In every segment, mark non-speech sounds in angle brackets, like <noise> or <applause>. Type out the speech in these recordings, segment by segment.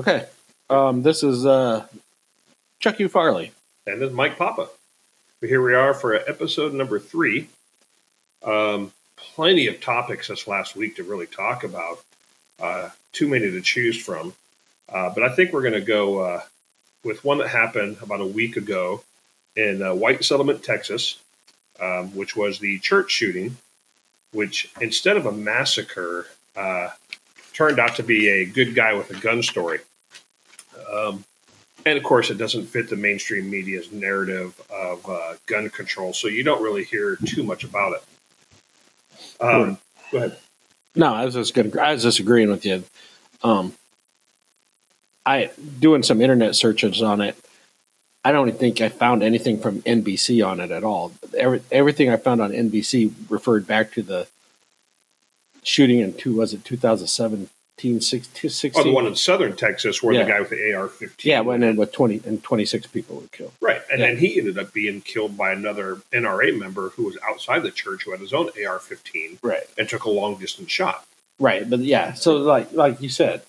Okay. Um, this is uh, Chuck U. Farley. And this is Mike Papa. Here we are for episode number three. Um, plenty of topics this last week to really talk about. Uh, too many to choose from. Uh, but I think we're going to go uh, with one that happened about a week ago in uh, White Settlement, Texas, um, which was the church shooting, which instead of a massacre, uh, turned out to be a good guy with a gun story. Um, and of course, it doesn't fit the mainstream media's narrative of uh, gun control, so you don't really hear too much about it. Um, Go ahead. No, I was just gonna. I was just agreeing with you. Um, I doing some internet searches on it. I don't think I found anything from NBC on it at all. Every, everything I found on NBC referred back to the shooting in two was it 2017 16, Oh, the one in southern Texas where Yeah. the guy with the AR-15. yeah went in with 20 and 26 people were killed Right, and Yeah. then he ended up being killed by another NRA member who was outside the church who had his own AR-15 right and took a long distance shot. right but yeah so like like you said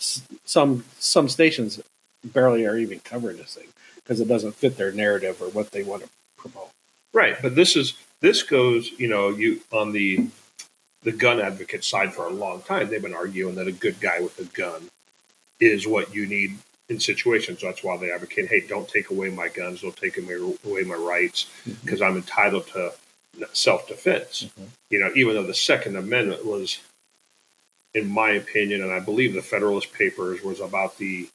some some stations barely are even covering this thing because it doesn't fit their narrative or what they want to promote Right, but this is this goes, you know, you on the the gun advocate side for a long time. They've been arguing that a good guy with a gun is what you need in situations. That's why they advocate, hey, don't take away my guns, don't take away, my rights, because I'm entitled to self defense. Mhm. You know, even though the Second Amendment was, in my opinion, and I believe the Federalist Papers was about the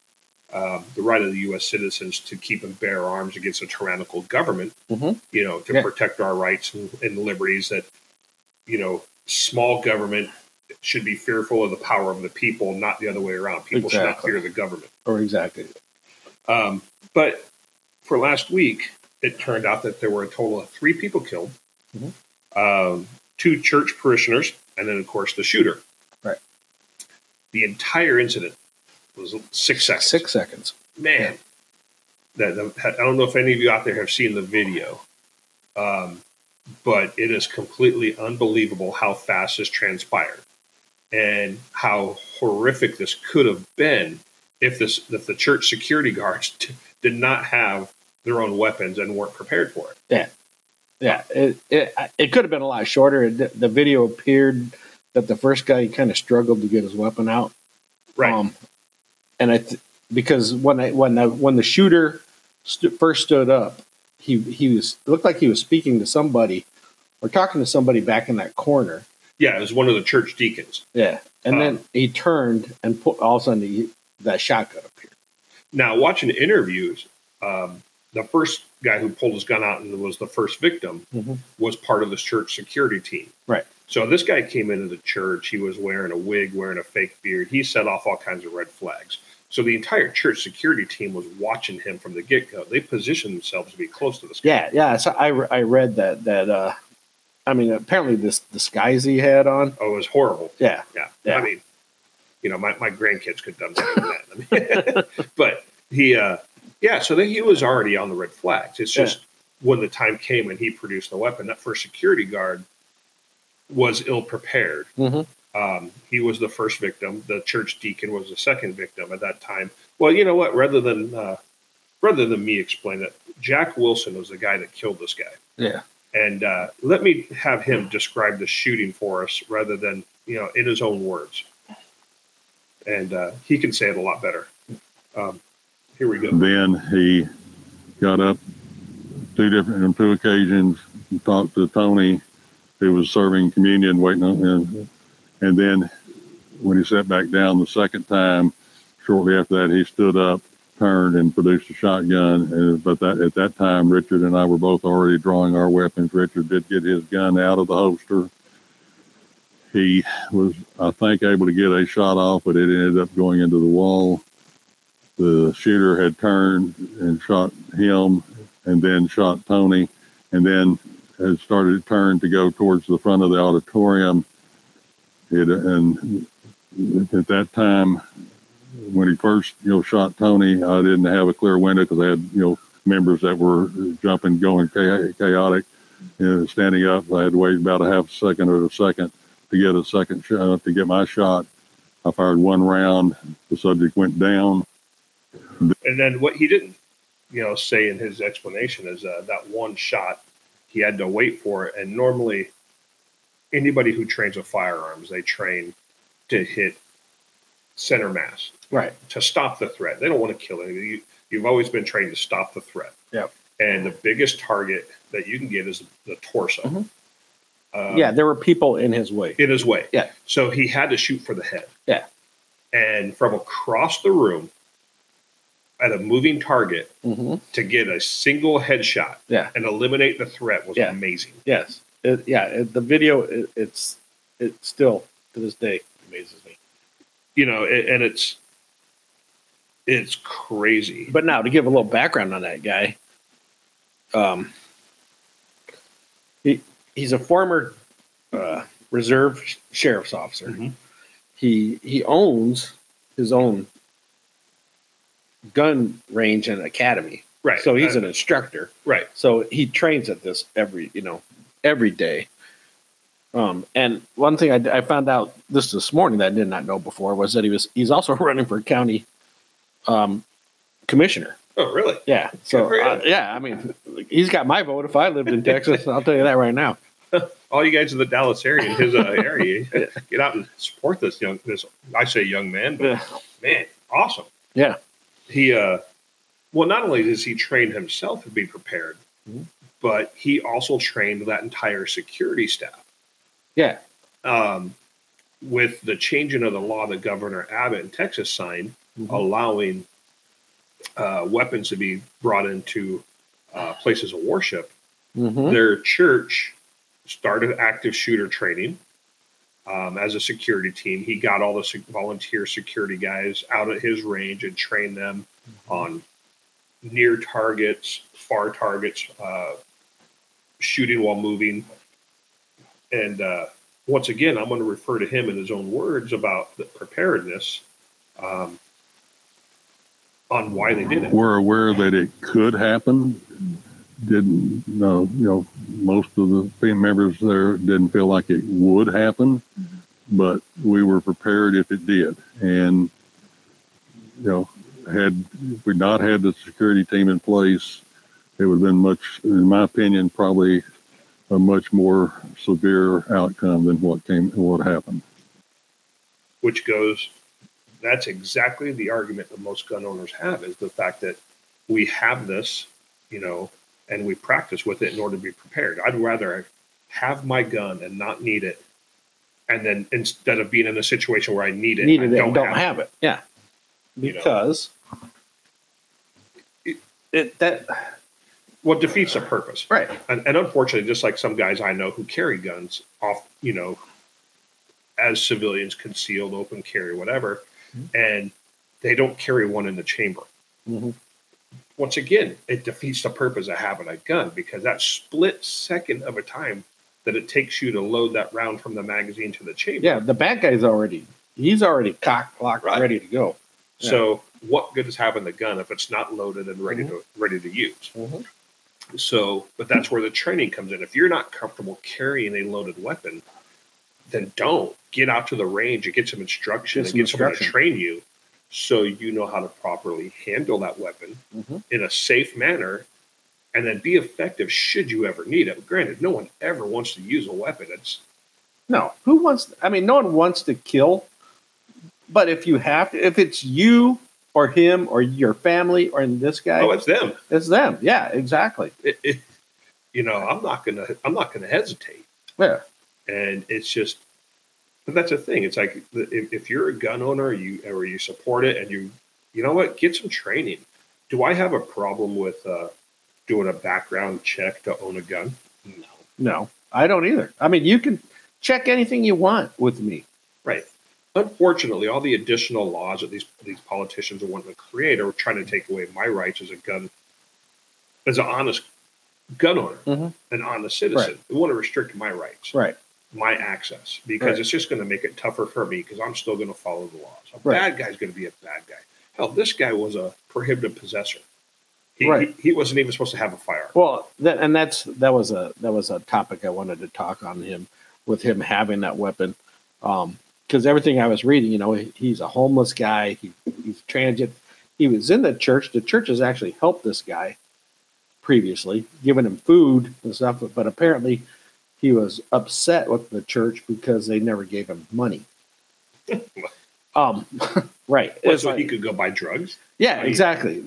um, the right of the U.S. citizens to keep and bear arms against a tyrannical government. Mhm. You know, to Yeah. protect our rights and, and liberties. That you know, small government should be fearful of the power of the people, not the other way around. People should not Exactly. fear the government. or exactly Um, but for last week, it turned out that there were a total of three people killed, Mhm. um, two church parishioners, and then, of course, the shooter. Right. The entire incident was six seconds. six seconds Man, that, that- I don't know if any of you out there have seen the video, um, but it is completely unbelievable how fast this transpired and how horrific this could have been if this if the church security guards t- <laughs> did not have their own weapons and weren't prepared for it. Yeah, it it, it could have been a lot shorter. The video appeared that the first guy kind of struggled to get his weapon out. Right. Um, and I th- because when I when the when the shooter stu first stood up, he he was looked like he was speaking to somebody or talking to somebody back in that corner. yeah, it was one of the church deacons. Yeah, and Um, then he turned and put all of a sudden he, that shotgun appeared. Now, watching interviews, um, the first guy who pulled his gun out and was the first victim Mhm. was part of this church security team. Right. So this guy came into the church. He was wearing a wig, wearing a fake beard. He set off all kinds of red flags. So the entire church security team was watching him from the get go. They positioned themselves to be close to this guy. Yeah, yeah. So I, re- I read that that uh, I mean apparently this disguise he had on. Oh, it was horrible. Yeah, Yeah. Yeah. I mean, you know, my, my grandkids could have done better than that. I mean, <laughs> but he, uh, yeah, so then he was already on the red flags. It's just when the time came and he produced the weapon, that first security guard was ill prepared. Mhm. Um, he was the first victim. The church deacon was the second victim at that time. Well, you know what? Rather than uh, rather than me explain it, Jack Wilson was the guy that killed this guy. yeah. And uh, let me have him describe the shooting for us rather than, you know, in his own words. And uh, he can say it a lot better. Um, here we go. Then he got up two different on two occasions and talked to Tony, who was serving communion, waiting on him. And then when he sat back down the second time, shortly after that, he stood up, turned, and produced a shotgun. And, but that at that time, Richard and I were both already drawing our weapons. Richard did get his gun out of the holster. He was, I think, able to get a shot off, but it ended up going into the wall the shooter had turned and shot him and then shot Tony and then had started to turn to go towards the front of the auditorium. It, and at that time, when he first, you know, shot Tony, I didn't have a clear window because I had, you know, members that were jumping, going cha- chaotic, you know, standing up. I had to wait about a half second or a second to get a second shot, to get my shot. I fired one round. The subject went down And then what he didn't, you know, say in his explanation is uh, that one shot he had to wait for it. And normally, anybody who trains with firearms, they train to hit center mass Right. to stop the threat. They don't want to kill anybody. You, you've always been trained to stop the threat. Yep. And the biggest target that you can get is the torso. Mhm. Um, yeah, there were people in his way. in his way. Yeah. So he had to shoot for the head. Yeah. And from across the room at a moving target hmm to get a single headshot Yeah. and eliminate the threat was Yeah. amazing. Yes. It, yeah. It, the video, it, it's it still to this day amazes me. You know, and it's it's crazy. But now to give a little background on that guy, um, he he's a former uh, reserve sheriff's officer. Mhm. He he owns his own gun range and academy. Right. So he's Uh, an instructor. right. So he trains at this every you know every day. Um, and one thing I, I found out this this morning that I did not know before was that he was he's also <laughs> running for county um, commissioner. Oh, really? Yeah. So uh, yeah, I mean, he's got my vote if I lived in Texas. I'll tell you that right now. <laughs> All you guys in the Dallas area, in his uh, <laughs> area, get out and support this young. This I say young man, but Yeah. man, awesome. Yeah. He uh well not only does he train himself to be prepared, Mhm. But he also trained that entire security staff. Yeah. Um with the changing of the law that Governor Abbott in Texas signed, Mhm. allowing uh, weapons to be brought into uh, places of worship, Mhm. their church started active shooter training um, as a security team. He got all the volunteer security guys out at his range and trained them on near targets, far targets, uh, shooting while moving. And uh, once again, I'm going to refer to him in his own words about the preparedness um, on why they did it. We're aware that it could happen. Didn't know, you know, most of the team members there didn't feel like it would happen, but we were prepared if it did. And, you know, had if we not had the security team in place, it would have been much, in my opinion, probably a much more severe outcome than what came, what happened. which goes that's exactly the argument that most gun owners have is the fact that we have this you know and we practice with it in order to be prepared i'd rather have my gun and not need it and then instead of being in a situation where i need it Needed I it and don't have it. Yeah. You know. Because it, that what defeats the purpose right. and, and unfortunately just like some guys i know who carry guns off you know as civilians concealed open carry whatever and they don't carry one in the chamber Mhm. once again, it defeats the purpose of having a gun because that split second of a time that it takes you to load that round from the magazine to the chamber. Yeah, the bad guy's already he's already cocked, locked, Right. ready to go. So what good is having the gun if it's not loaded and ready Mm-hmm. to ready to use? So, but that's where the training comes in. If you're not comfortable carrying a loaded weapon, then don't get out to the range and get some instruction Get and some get someone to train you so you know how to properly handle that weapon Mhm. in a safe manner and then be effective should you ever need it. Granted, no one ever wants to use a weapon. It's No, who wants? I mean, no one wants to kill. But if you have to, if it's you or him or your family or this guy, oh, it's them. it's them. Yeah, exactly. It, it, you know, I'm not gonna I'm not gonna hesitate. Yeah, and it's just but that's the thing it's like if, if you're a gun owner you or you support it and you you know what get some training do i have a problem with uh, doing a background check to own a gun no no, I don't either. I mean, you can check anything you want with me. right unfortunately all the additional laws that these these politicians are wanting to create are trying to take away my rights as a gun as an honest gun owner Mhm. an honest citizen they want to restrict my rights Right. my access because Right. it's just going to make it tougher for me because I'm still going to follow the laws. A Right. bad guy's going to be a bad guy. Hell, this guy was a prohibited possessor. He, Right. he, he wasn't even supposed to have a firearm. Well, that, and that's that was a that was a topic I wanted to talk on him with him having that weapon, because everything I was reading, you know, he, he's a homeless guy. He, he's transient. he was in the church. The church has actually helped this guy previously, giving him food and stuff, but apparently he was upset with the church because they never gave him money. <laughs> um, <laughs> right. Well, so like- he could go buy drugs. yeah, exactly.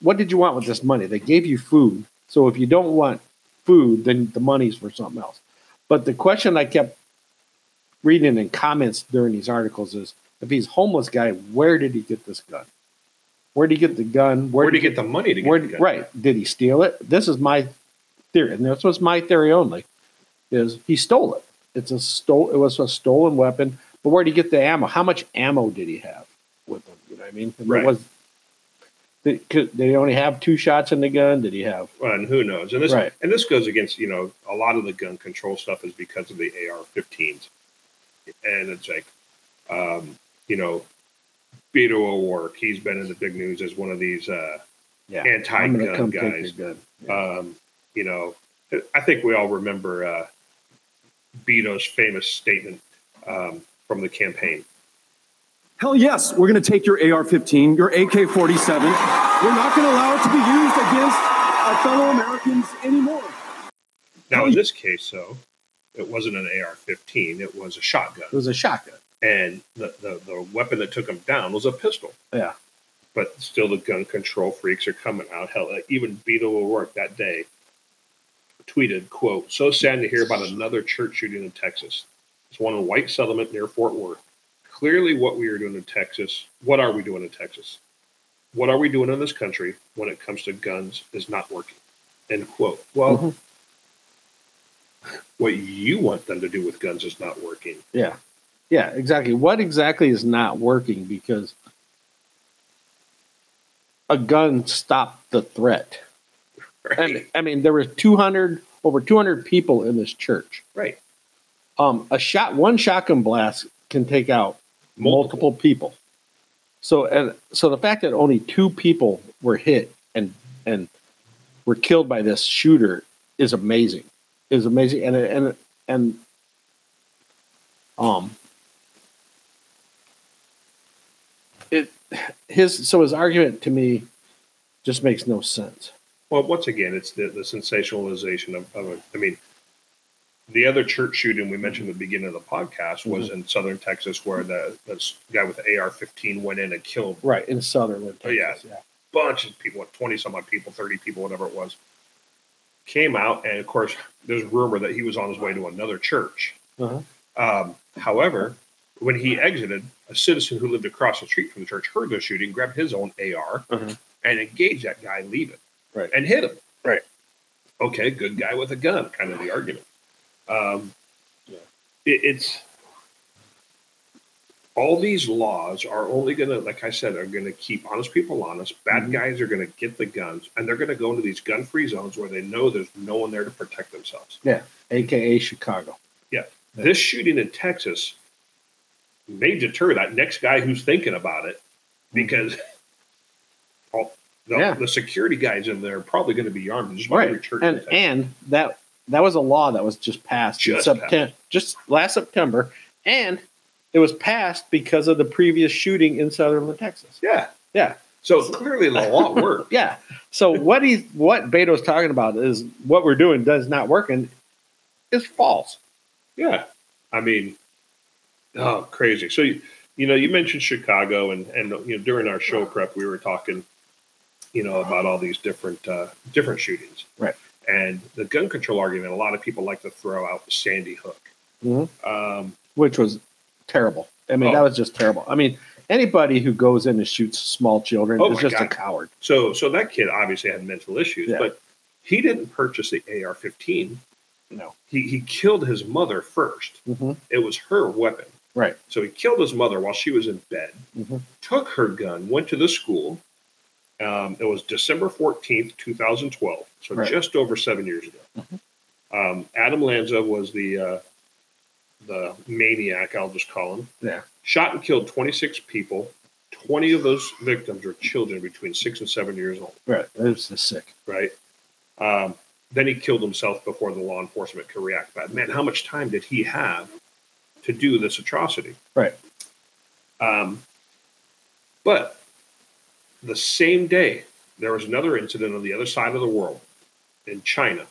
What did you want with this money? They gave you food. So if you don't want food, then the money's for something else. But the question I kept reading in comments during these articles is if he's a homeless guy, where did he get this gun? Where did he get the gun? Where did he get the money to get where, the gun? right. Did he steal it? This is my theory, and this was my theory only, is he stole it. It's a stole it was a stolen weapon, but where did he get the ammo? How much ammo did he have with him? You know what I mean? It Right. Was did, could, did he only have two shots in the gun? Did he have Well, and who knows? And this Right. and this goes against you know a lot of the gun control stuff is because of the AR-15s, and it's like, um, you know, Beto O'Rourke. He's been in the big news as one of these uh, yeah? Anti-gun gonna come take guys. your gun. Yeah. Um, you know, I think we all remember uh, Beto's famous statement um, from the campaign. Hell yes, we're going to take your AR 15, your AK 47. We're not going to allow it to be used against our fellow Americans anymore. Now, in this case, though, it wasn't an AR-15; it was a shotgun. it was a shotgun. and the, the, the weapon that took him down was a pistol. Yeah. But still, the gun control freaks are coming out. Hell, uh, even Beto O'Rourke that day tweeted, "quote So sad to hear about another church shooting in Texas. It's one in White Settlement near Fort Worth. Clearly, what we are doing in Texas, what are we doing in Texas? What are we doing in this country when it comes to guns is not working." End quote. Well. Mhm. What you want them to do with guns is not working. Yeah. Yeah, exactly. What exactly is not working because a gun stopped the threat. I Right. mean, I mean, there were 200 over 200 people in this church. right. Um, a shot, one shotgun blast can take out multiple, people. So, and so the fact that only two people were hit and and were killed by this shooter is amazing. Is amazing, and and and um, it his so his argument to me just makes no sense. Well, once again, it's the, the sensationalization of, of it. I mean, the other church shooting we mentioned at the beginning of the podcast was in southern Texas, where the this guy with the AR-15 went in and killed Right in Sutherland, Oh, yeah. Yeah. bunch of people, twenty some odd people, thirty people, whatever it was. Came out, and of course, there's rumor that he was on his way to another church. Uh-huh. Um, however, when he exited, a citizen who lived across the street from the church heard the shooting, grabbed his own AR, Uh-huh. and engaged that guy leaving, Right. and hit him. Right. Okay, good guy with a gun, kind of the argument. Um, Yeah. it, it's all these laws are only going to, like I said, are going to keep honest people honest. Bad Mhm. guys are going to get the guns, and they're going to go into these gun-free zones where they know there's no one there to protect themselves. Yeah, aka Chicago. Yeah. This shooting in Texas may deter that next guy who's thinking about it because <laughs> all, the, Yeah. the security guys in there are probably going to be armed. Just Right, and and that that was a law that was just passed Just in September, just last September, and it was passed because of the previous shooting in Sutherland, Texas. yeah, Yeah, so clearly the law worked. <laughs> yeah. So what he what Beto's talking about is what we're doing does not work and is false. Yeah, I mean, oh, crazy. So you, you know, you mentioned Chicago, and and you know, during our show prep, we were talking, you know, about all these different uh, different shootings, Right. And the gun control argument, a lot of people like to throw out Sandy Hook. Mhm. Um, which was terrible. I mean, Oh. that was just terrible. I mean, anybody who goes in and shoots small children Oh is just a coward. so so that kid obviously had mental issues, Yeah. but he didn't purchase the AR-15. No. He he killed his mother 1st hmm It was her weapon. Right. So he killed his mother while she was in bed, Mhm. took her gun, went to the school. Um, it was December 14th, 2012. So Right. just over seven years ago. Mhm. Um, Adam Lanza was the, uh, the maniac, I'll just call him. Yeah. Shot and killed 26 people. 20 of those victims were children between six and seven years old, Right. It was just sick. right? Um, then he killed himself before the law enforcement could react. But man, how much time did he have to do this atrocity? Right. Um, but the same day, there was another incident on the other side of the world in China.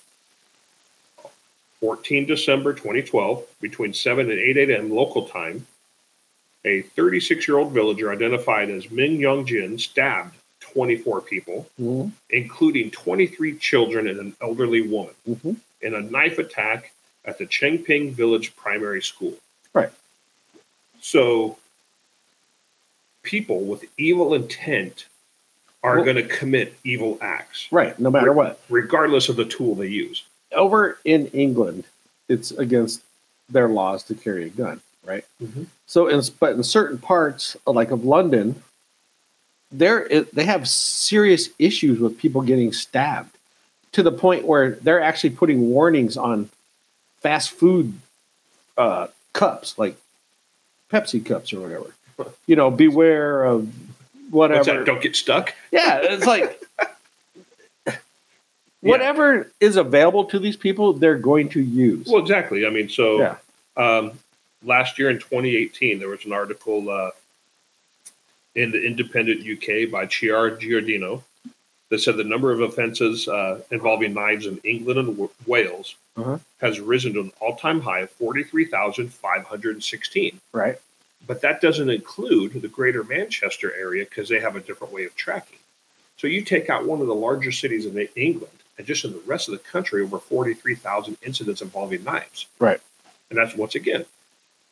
14 December 2012, between 7 and 8 a.m. local time, a 36 year old villager identified as Min Yongjun stabbed 24 people, Mhm. including 23 children and an elderly woman, Mhm. in a knife attack at the Chenpeng Village Primary School. Right. So, people with evil intent are Well- going to commit evil acts, Right. No matter what. regardless of the tool they use. Over in England, it's against their laws to carry a gun, right? Mhm. So, in, but in certain parts, like of London, there they have serious issues with people getting stabbed to the point where they're actually putting warnings on fast food uh, cups, like Pepsi cups or whatever. You know, beware of whatever. That? Don't get stuck. Yeah, it's like whatever is available to these people, they're going to use. Well, exactly. I mean, so Yeah. um, last year in 2018, there was an article uh, in the Independent UK by Chiar Giordano that said the number of offences uh, involving knives in England and w- Wales Uh-huh. has risen to an all-time high of 43,516. right? But that doesn't include the greater Manchester area because they have a different way of tracking. So you take out one of the larger cities in England, and just in the rest of the country, over 43,000 incidents involving knives. Right. And that's once again,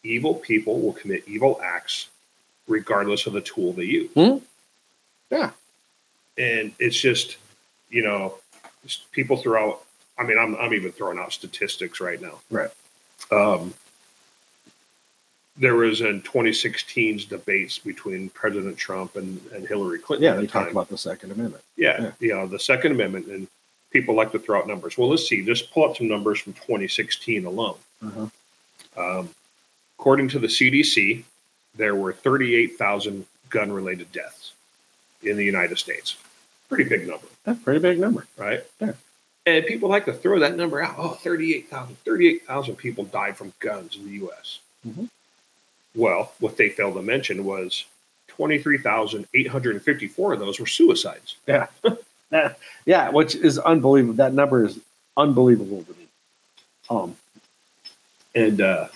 evil people will commit evil acts regardless of the tool they use. Hmm. Yeah. And it's just, you know, just people throw out, I mean, I'm, I'm even throwing out statistics right now. Right. Um, there was in 2016's debates between President Trump and, and Hillary Clinton. Yeah, at they the talk about the Second Amendment. Yeah, Yeah. you know, the Second Amendment, and people like to throw out numbers. Well, let's see. Just pull up some numbers from 2016 alone. Uh-huh. Um, according to the CDC, there were 38,000 gun-related deaths in the United States. Pretty big number, That's a pretty big number. right? Yeah. And people like to throw that number out. Oh, 38,000. 38,000 people died from guns in the U.S. Mhm. Well, what they failed to mention was 23,854 of those were suicides. Yeah, <laughs> <laughs> yeah, which is unbelievable. That number is unbelievable to me. Um, And uh,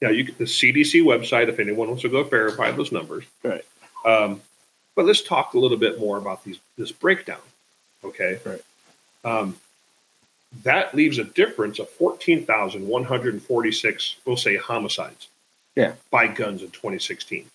yeah, you the CDC website, if anyone wants to go verify those numbers. Right. Um, but let's talk a little bit more about these this breakdown. Okay. Right. Um, that leaves a difference of fourteen thousand one hundred and forty six. We'll say homicides. Yeah. By guns in 2016.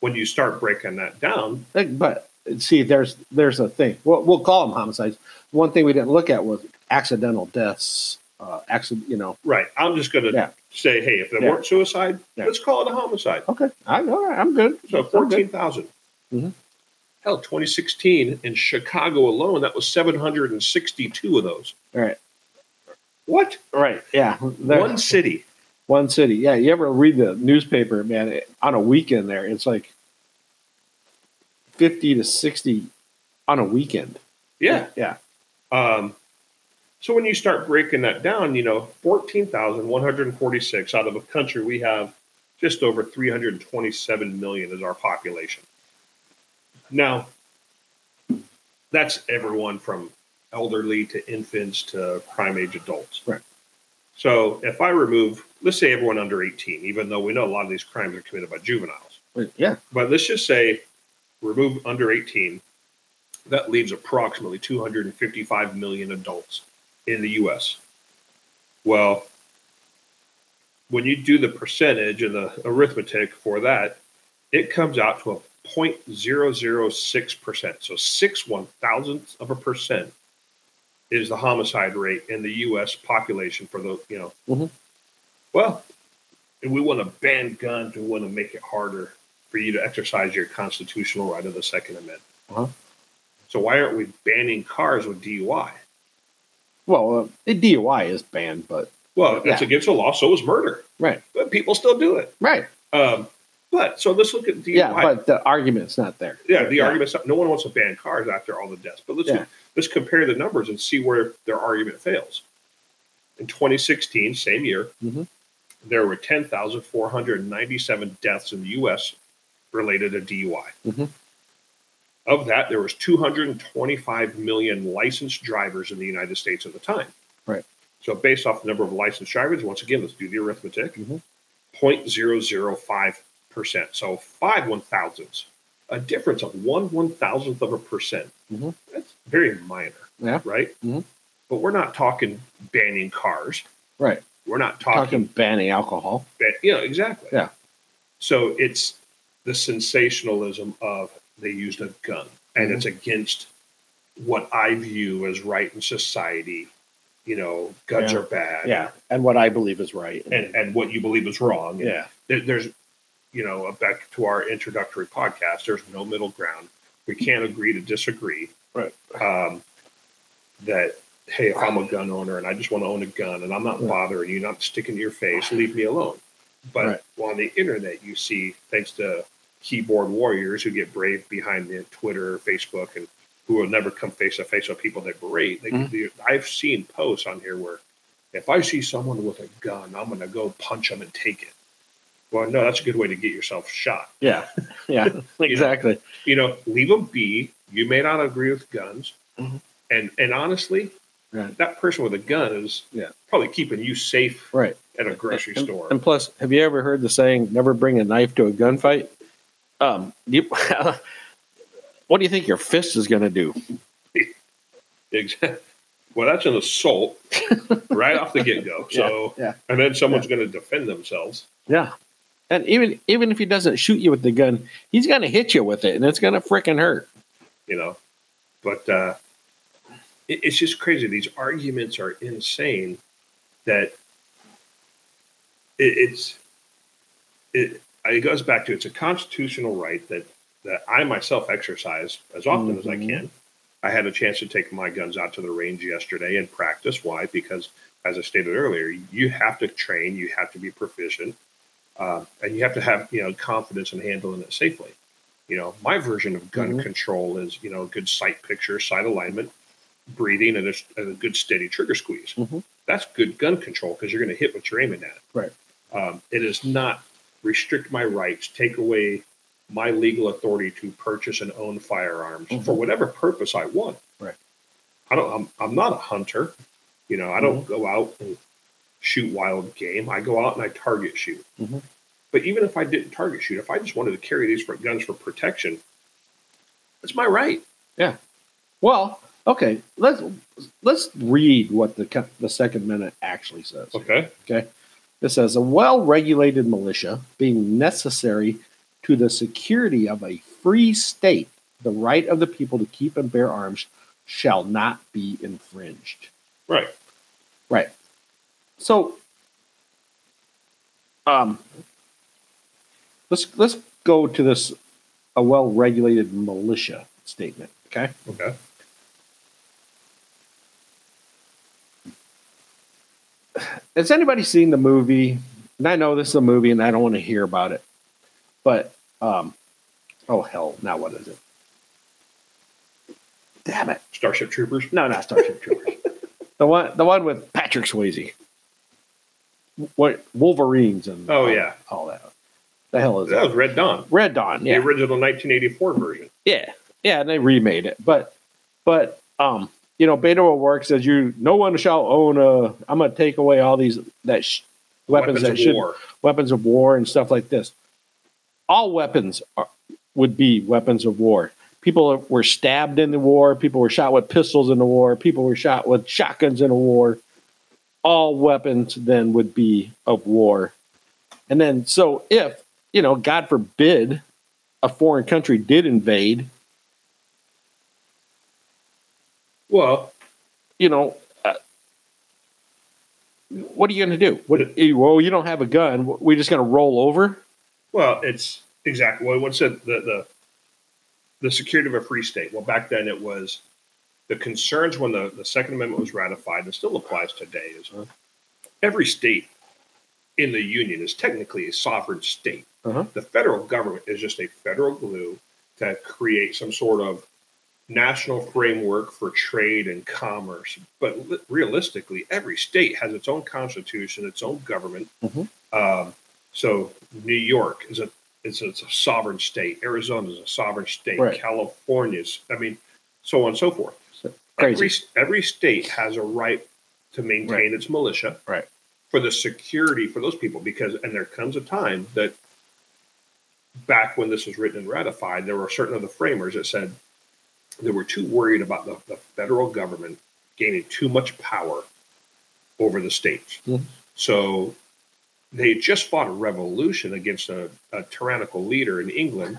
When you start breaking that down, but see, there's there's a thing. We'll, we'll call them homicides. One thing we didn't look at was accidental deaths. Uh, accident, you know. right? I'm just going to Yeah. say, hey, if they Yeah. weren't suicide, Yeah. let's call it a homicide. Okay, I know. I'm good. So good. 14,000. Mhm. Hell, 2016 in Chicago alone, that was 762 of those. All right, What? right, yeah. There- One city. one city. Yeah, you ever read the newspaper, man? it- on a weekend, there it's like fifty to sixty on a weekend. Yeah. yeah, Um, so when you start breaking that down, you know, 14,146 out of a country we have just over 327 million is our population. Now, that's everyone from elderly to infants to prime age adults. Right. So if I remove, let's say everyone under 18, even though we know a lot of these crimes are committed by juveniles, yeah, but let's just say remove under 18, that leaves approximately 255 million adults in the US. Well, when you do the percentage and the arithmetic for that, it comes out to a 0.006%. So six one thousandths of a percent is the homicide rate in the US population for the, you know. Mhm. Well, and we want to ban guns, we want to make it harder for you to exercise your constitutional right of the Second Amendment. Uh-huh. So why aren't we banning cars with DUI? well, uh, the DUI is banned, but Well, Yeah. against the law. So is murder, right, but people still do it. right, Um, but so let's look at DUI. yeah, but the argument's not there. yeah, the argument's not, no one wants to ban cars after all the deaths. But let's Yeah. let's compare the numbers and see where their argument fails. In 2016, same year, Mhm. there were 10,497 deaths in the U.S. related to DUI. Mhm. of that, there was 225 million licensed drivers in the United States at the time. Right. So based off the number of licensed drivers, once again, let's do the arithmetic. Mhm. 0.005%. So five one thousandths, a difference of one one thousandth of a percent. Mhm. That's very minor, Yeah. right? Mhm. But we're not talking banning cars. Right. We're not Talking talking, banning alcohol. ban- know, exactly. Yeah. So it's the sensationalism of they used a gun and Mhm. it's against what I view as right in society. You know, guns Yeah. are bad. Yeah. And what I believe is right. And, and what you believe is wrong. yeah. There, there's, you know, back to our introductory podcast, there's no middle ground. We can't agree to disagree. Right. Um, that, hey, if I'm a gun owner and I just want to own a gun and I'm not Right. bothering you, not sticking to your face, leave me alone. But Right. on the internet, you see, thanks to keyboard warriors who get brave behind the Twitter, Facebook, and who will never come face to face with people they berate. They, Mhm. they- I've seen posts on here where if I see someone with a gun, I'm going to go punch them and take it. Well, no, that's a good way to get yourself shot. Yeah. <laughs> Yeah. <laughs> exactly. You know, leave them be. You may not agree with guns, Mhm. and and honestly, Right. that person with a gun is Yeah. probably keeping you safe Right. at a grocery and, store. And plus, have you ever heard the saying, never bring a knife to a gunfight? Um, you, <laughs> what do you think your fist is going to do? Exactly. Well, that's an assault right off the get go. <laughs> So, Yeah, yeah. and then someone's going to defend themselves. Yeah. And even even if he doesn't shoot you with the gun, he's going to hit you with it, and it's going to freaking hurt. you know. But uh, it, it's just crazy. These arguments are insane. That it, it's it it goes back to it's a constitutional right that that I myself exercise as often as I Mhm. can. I had a chance to take my guns out to the range yesterday and practice. Why? Because as I stated earlier, you have to train, you have to be proficient, uh, and you have to have you know confidence in handling it safely. You know, my version of gun Mhm. control is you know good sight picture, sight alignment, breathing, and a, and a good steady trigger squeeze. Mhm. That's good gun control because you're going to hit what you're aiming at. Right. Um, it is not restrict my rights, take away my legal authority to purchase and own firearms Mhm. for whatever purpose I want. Right. I don't. I'm, I'm not a hunter. You know, I don't Mm-hmm. go out and shoot wild game. I go out and I target shoot. Mhm. But even if I didn't target shoot, if I just wanted to carry these for guns for protection, that's my right. Yeah. Well, okay, let's let's read what the the Second Amendment actually says. Okay. Okay. It says a well-regulated militia being necessary to the security of a free state, the right of the people to keep and bear arms shall not be infringed. Right. Right. So, um, let's let's go to this a well-regulated militia statement. Okay. Okay. Has anybody seen the movie? And I know this is a movie, and I don't want to hear about it. But um, oh hell, now what is it? Damn it! Starship Troopers. No, not Starship <laughs> Troopers. the one, the one with Patrick Swayze. What Wolverines and Oh, yeah. all that. The hell is That that? was Red Dawn, Red Dawn. Yeah, the original 1984 version. yeah, yeah. And they remade it, but but um, you know, Beto O'Rourke says you no one shall own a. I'm gonna take away all these that sh- weapons, that of should war. weapons of war and stuff like this. All weapons are, would be weapons of war. People were stabbed in the war. People were shot with pistols in the war. People were shot with shotguns in the war. All weapons then would be of war. And then, so if, you know, God forbid, a foreign country did invade, Well, you know, uh, what are you going to do? What, well, you don't have a gun. We're just going to roll over? well, it's exactly well, what said the, the the security of a free state. Well, back then it was the concerns when the, the Second Amendment was ratified, and still applies today, is every state in the Union is technically a sovereign state. Uh-huh. The federal government is just a federal glue to create some sort of national framework for trade and commerce. But li- realistically, every state has its own constitution, its own government. Mhm. Um, so New York is a it's, it's a sovereign state. Arizona is a sovereign state. Right. California's, I mean, so on and so forth. Crazy. Every, every state has a right to maintain Right. its militia Right. for the security for those people because and there comes a time that back when this was written and ratified there were certain of the framers that said they were too worried about the, the federal government gaining too much power over the states Mhm. so they just fought a revolution against a, a tyrannical leader in england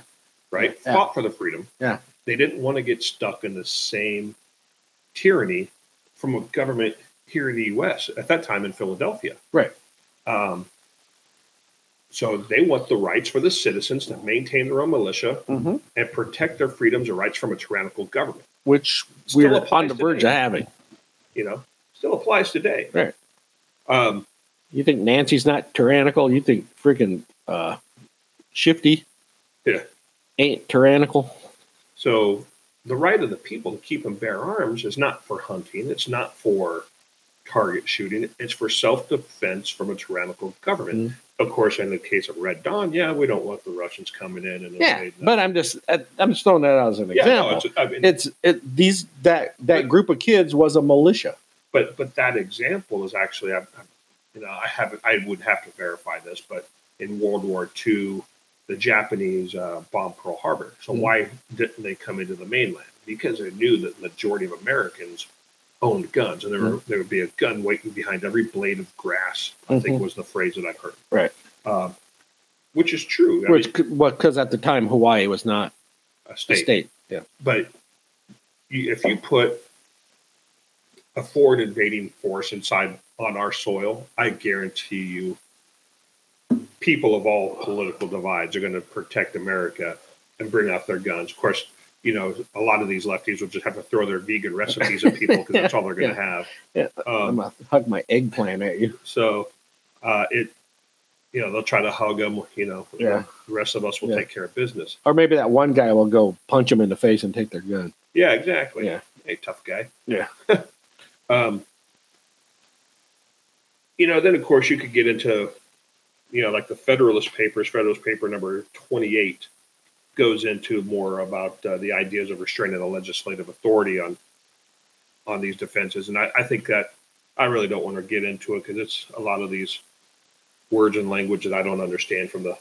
right Yeah. fought for the freedom Yeah. they didn't want to get stuck in the same tyranny from a government here in the U.S. at that time in Philadelphia. Right. Um, so they want the rights for the citizens to maintain their own militia hmm and protect their freedoms and rights from a tyrannical government. Which Still we're on the verge today. of having. You know, still applies today. Right. Um, You think Nancy's not tyrannical? You think freaking uh, Shifty Yeah. ain't tyrannical? so the right of the people to keep and bear arms is not for hunting. It's not for target shooting. It's for self-defense from a tyrannical government. Of course, in the case of Red Dawn, yeah, we don't want the Russians coming in and Yeah, but I'm just I'm just throwing that out as an yeah, no, example. it's, I mean, it's it these that that But- group of kids was a militia. but but that example is actually I, you know I have I would have to verify this, but in World War II, the Japanese uh, bombed Pearl Harbor. So Mhm. why didn't they come into the mainland? Because they knew that the majority of Americans owned guns, and there were, there would be a gun waiting behind every blade of grass. I think Mhm. was the phrase that I heard. Right. Um, which is true. I Which mean, well, because at the time Hawaii was not a a state. state. Yeah. but you, if you put a foreign invading force inside on our soil, I guarantee you, people of all political divides are going to protect America and bring out their guns. Of course, you know a lot of these lefties will just have to throw their vegan recipes at people because that's all they're going <laughs> to have. Yeah. Um, I'm gonna hug my eggplant at you. so uh, it, you know, they'll try to hug them. You know, Yeah. the rest of us will Yeah. take care of business. Or maybe that one guy will go punch him in the face and take their gun. Yeah, exactly. Yeah. Hey, tough guy. Yeah. <laughs> um, you know, then of course you could get into, you know, like the Federalist Papers. Federalist Paper number twenty-eight goes into more about uh, the ideas of restraining the legislative authority on on these defenses, and I, I think that I really don't want to get into it because it's a lot of these words and language that I don't understand from the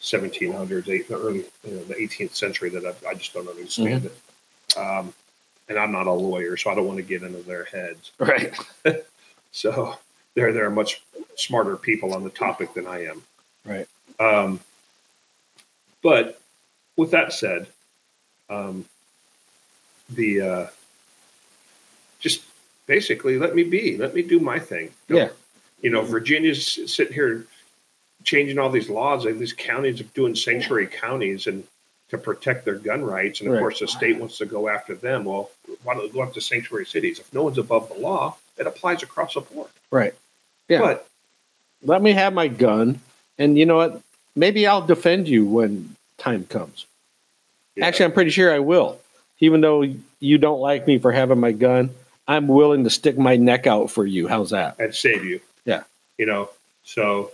1700s, eight, the early, you know, the 18th century that I, I just don't understand it. Um, and I'm not a lawyer, so I don't want to get into their heads. Right. <laughs> So they're they're much smarter people on the topic than I am. Right. Um, but with that said, um, the uh, just basically let me be, let me do my thing. Don't- Yeah. You know, Virginia's sitting here changing all these laws, and these counties are doing sanctuary counties and to protect their gun rights. And of Right. course, the state wants to go after them. Well, why don't they go after sanctuary cities? If no one's above the law, it applies across the board. Right. Yeah. But Let me have my gun, and you know what? Maybe I'll defend you when time comes. yeah, Actually, I'm pretty sure I will. Even though you don't like me for having my gun, I'm willing to stick my neck out for you. How's that? and save you. Yeah. You know, so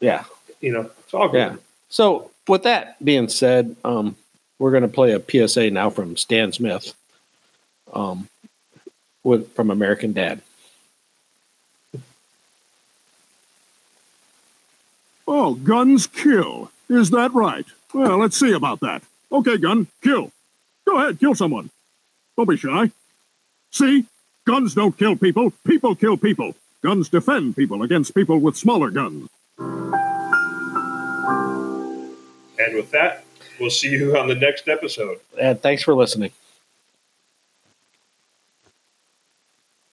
Yeah. you know, it's all good. Yeah. So, with that being said, um, we're going to play a PSA now from Stan Smith, um, with from American Dad. Oh, guns kill. Is that right? Well, let's see about that. Okay, gun, kill. Go ahead, kill someone. Don't be shy. See? Guns don't kill people, people kill people. Guns defend people against people with smaller guns. And with that, we'll see you on the next episode. And thanks for listening.